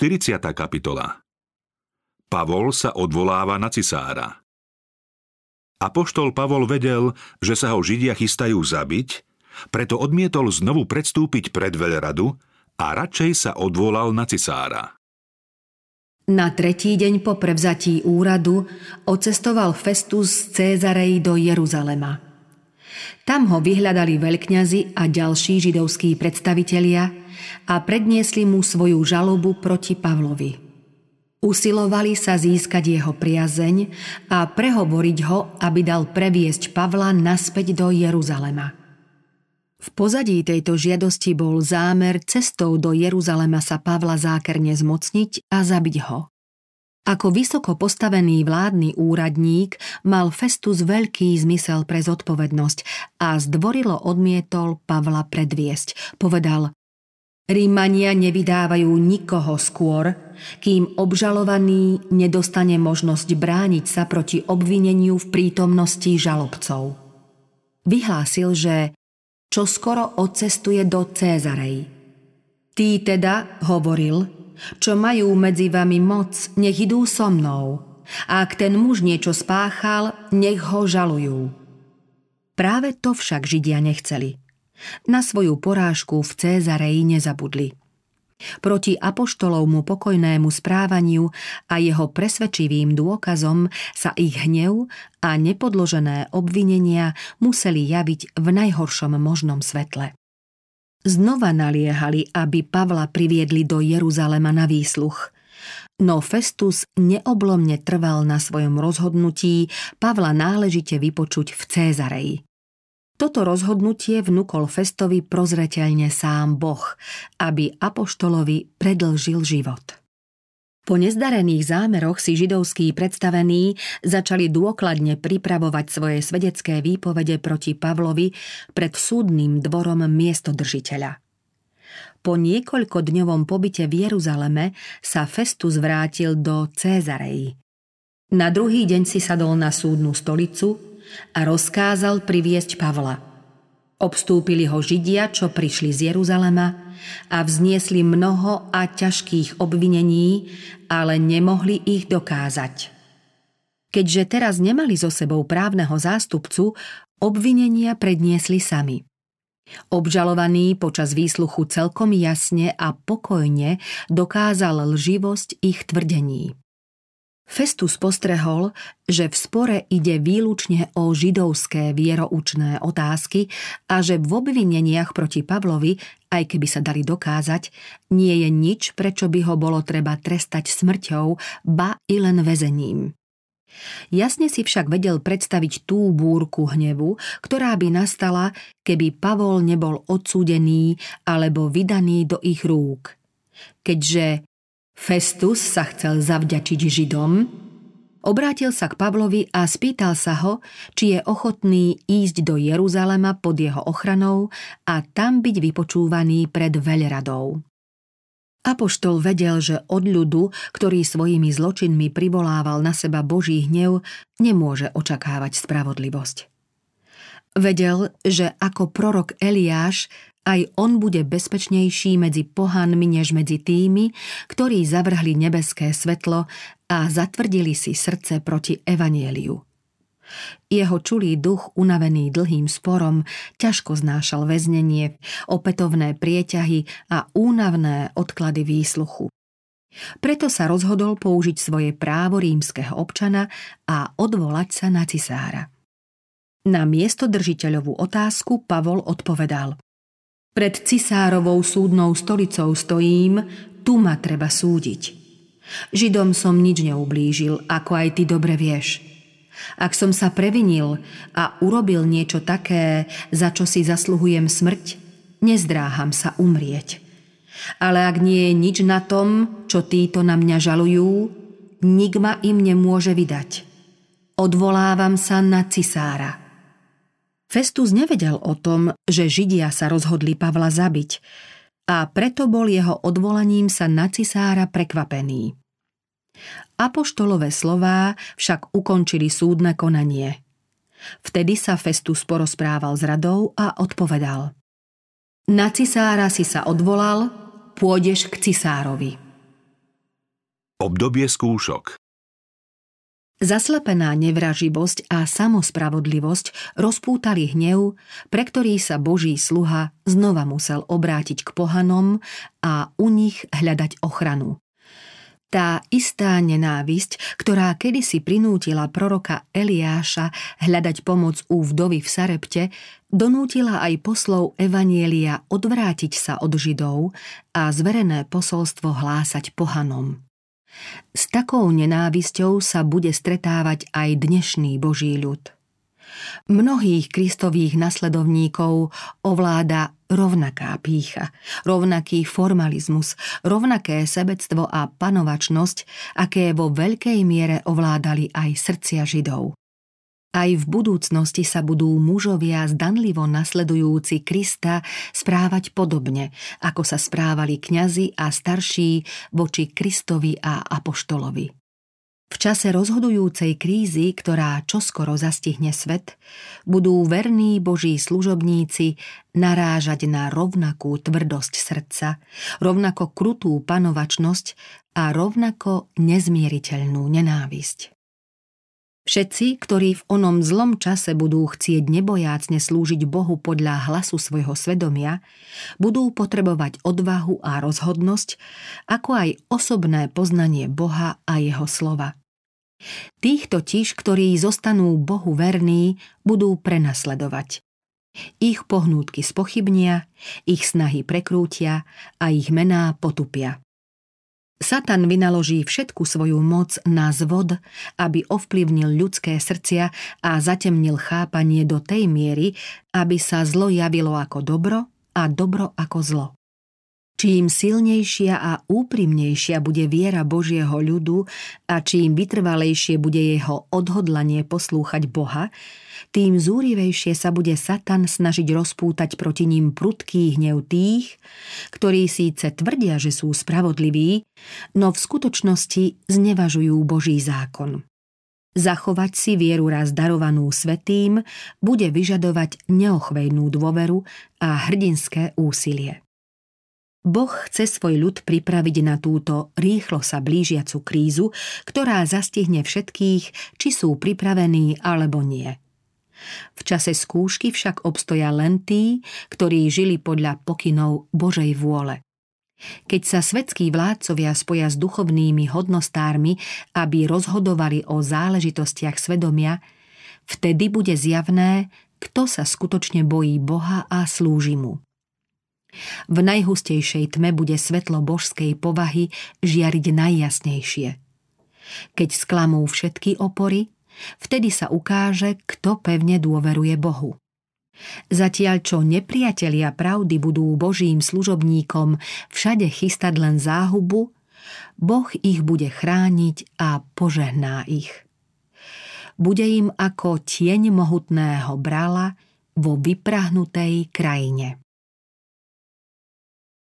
40. kapitola Pavol sa odvoláva na cisára. Apoštol Pavol vedel, že sa ho Židia chystajú zabiť, preto odmietol znovu predstúpiť pred veľradu a radšej sa odvolal na cisára. Na tretí deň po prevzatí úradu ocestoval Festus z Cézarej do Jeruzalema. Tam ho vyhľadali veľkňazi a ďalší židovskí predstavitelia a predniesli mu svoju žalobu proti Pavlovi. Usilovali sa získať jeho priazeň a prehovoriť ho, aby dal previesť Pavla naspäť do Jeruzalema. V pozadí tejto žiadosti bol zámer cestou do Jeruzalema sa Pavla zákerne zmocniť a zabiť ho. Ako vysoko postavený vládny úradník mal Festus veľký zmysel pre zodpovednosť a zdvorilo odmietol Pavla predviesť. Povedal, Rímania nevydávajú nikoho skôr, kým obžalovaný nedostane možnosť brániť sa proti obvineniu v prítomnosti žalobcov. Vyhlásil, že čo skoro odcestuje do Cézarej. Tí teda, hovoril, čo majú medzi vami moc, nech idú so mnou. A ak ten muž niečo spáchal, nech ho žalujú. Práve to však Židia nechceli. Na svoju porážku v Cézareji nezabudli. Proti apoštolovmu pokojnému správaniu a jeho presvedčivým dôkazom sa ich hnev a nepodložené obvinenia museli javiť v najhoršom možnom svetle. Znova naliehali, aby Pavla priviedli do Jeruzalema na výsluch. No Festus neoblomne trval na svojom rozhodnutí Pavla náležite vypočuť v Cézareji. Toto rozhodnutie vnúkol Festovi prozreteľne sám Boh, aby Apoštolovi predlžil život. Po nezdarených zámeroch si židovskí predstavení začali dôkladne pripravovať svoje svedecké výpovede proti Pavlovi pred súdnym dvorom miestodržiteľa. Po niekoľkodňovom pobyte v Jeruzaleme sa Festus vrátil do Cézarei. Na druhý deň si sadol na súdnu stolicu a rozkázal priviesť Pavla. Obstúpili ho Židia, čo prišli z Jeruzalema a vzniesli mnoho a ťažkých obvinení, ale nemohli ich dokázať. Keďže teraz nemali so sebou právneho zástupcu, obvinenia predniesli sami. Obžalovaný počas výsluchu celkom jasne a pokojne dokázal lživosť ich tvrdení. Festus postrehol, že v spore ide výlučne o židovské vieroučné otázky a že v obvineniach proti Pavlovi, aj keby sa dali dokázať, nie je nič, prečo by ho bolo treba trestať smrťou, ba i len väzením. Jasne si však vedel predstaviť tú búrku hnevu, ktorá by nastala, keby Pavol nebol odsúdený alebo vydaný do ich rúk. Keďže Festus sa chcel zavďačiť Židom, obrátil sa k Pavlovi a spýtal sa ho, či je ochotný ísť do Jeruzalema pod jeho ochranou a tam byť vypočúvaný pred veľradou. Apoštol vedel, že od ľudu, ktorý svojimi zločinmi privolával na seba Boží hnev, nemôže očakávať spravodlivosť. Vedel, že ako prorok Eliáš aj on bude bezpečnejší medzi pohanmi než medzi tými, ktorí zavrhli nebeské svetlo a zatvrdili si srdce proti evanieliu. Jeho čulý duch, unavený dlhým sporom, ťažko znášal väznenie, opätovné prieťahy a únavné odklady výsluchu. Preto sa rozhodol použiť svoje právo rímskeho občana a odvolať sa na cisára. Na miesto držiteľovú otázku Pavol odpovedal – pred cisárovou súdnou stolicou stojím, tu ma treba súdiť. Židom som nič neublížil, ako aj ty dobre vieš. Ak som sa previnil a urobil niečo také, za čo si zasluhujem smrť, nezdráham sa umrieť. Ale ak nie je nič na tom, čo títo na mňa žalujú, nik ma im nemôže vydať. Odvolávam sa na cisára. Festus nevedel o tom, že Židia sa rozhodli Pavla zabiť a preto bol jeho odvolaním sa na cisára prekvapený. Apoštolové slová však ukončili súdne konanie. Vtedy sa Festus porozprával s radou a odpovedal. Na cisára si sa odvolal, pôjdeš k cisárovi. Obdobie skúšok Zaslepená nevraživosť a samospravodlivosť rozpútali hnev, pre ktorý sa Boží sluha znova musel obrátiť k pohanom a u nich hľadať ochranu. Tá istá nenávisť, ktorá kedysi prinútila proroka Eliáša hľadať pomoc u vdovy v Sarepte, donútila aj poslov Evanielia odvrátiť sa od Židov a zverené posolstvo hlásať pohanom. S takou nenávisťou sa bude stretávať aj dnešný Boží ľud. Mnohých kristových nasledovníkov ovláda rovnaká pícha, rovnaký formalizmus, rovnaké sebectvo a panovačnosť, aké vo veľkej miere ovládali aj srdcia Židov. Aj v budúcnosti sa budú mužovia zdanlivo nasledujúci Krista správať podobne, ako sa správali kňazi a starší voči Kristovi a Apoštolovi. V čase rozhodujúcej krízy, ktorá čoskoro zastihne svet, budú verní Boží služobníci narážať na rovnakú tvrdosť srdca, rovnako krutú panovačnosť a rovnako nezmieriteľnú nenávisť. Všetci, ktorí v onom zlom čase budú chcieť nebojácne slúžiť Bohu podľa hlasu svojho svedomia, budú potrebovať odvahu a rozhodnosť, ako aj osobné poznanie Boha a jeho slova. Tých totiž, ktorí zostanú Bohu verní, budú prenasledovať. Ich pohnútky spochybnia, ich snahy prekrútia a ich mená potupia. Satan vynaloží všetku svoju moc na zvod, aby ovplyvnil ľudské srdcia a zatemnil chápanie do tej miery, aby sa zlo javilo ako dobro a dobro ako zlo. Čím silnejšia a úprimnejšia bude viera Božieho ľudu a čím vytrvalejšie bude jeho odhodlanie poslúchať Boha, tým zúrivejšie sa bude Satan snažiť rozpútať proti ním prudký hnev tých, ktorí síce tvrdia, že sú spravodliví, no v skutočnosti znevažujú Boží zákon. Zachovať si vieru raz darovanú svetým bude vyžadovať neochvejnú dôveru a hrdinské úsilie. Boh chce svoj ľud pripraviť na túto rýchlo sa blížiacu krízu, ktorá zastihne všetkých, či sú pripravení alebo nie. V čase skúšky však obstoja len tí, ktorí žili podľa pokynov Božej vôle. Keď sa svetskí vládcovia spoja s duchovnými hodnostármi, aby rozhodovali o záležitostiach svedomia, vtedy bude zjavné, kto sa skutočne bojí Boha a slúži mu. V najhustejšej tme bude svetlo božskej povahy žiariť najjasnejšie. Keď sklamú všetky opory, Vtedy sa ukáže, kto pevne dôveruje Bohu. Zatiaľ čo nepriatelia pravdy budú Božím služobníkom všade chystať len záhubu, Boh ich bude chrániť a požehná ich. Bude im ako tieň mohutného brala vo vyprahnutej krajine.